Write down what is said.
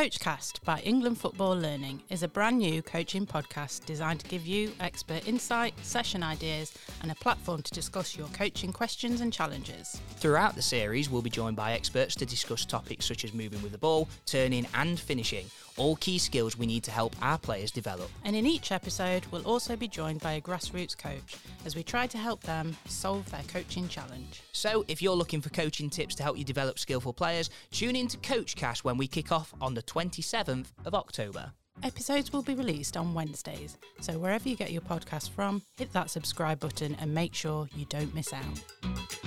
Coachcast by England Football Learning is a brand new coaching podcast designed to give you expert insight, session ideas, and a platform to discuss your coaching questions and challenges. Throughout the series, we'll be joined by experts to discuss topics such as moving with the ball, turning, and finishing, all key skills we need to help our players develop. And in each episode, we'll also be joined by a grassroots coach as we try to help them solve their coaching challenge. So, if you're looking for coaching tips to help you develop skillful players, tune in to Coachcast when we kick off on the 27th of October. Episodes will be released on Wednesdays, so wherever you get your podcast from, hit that subscribe button and make sure you don't miss out.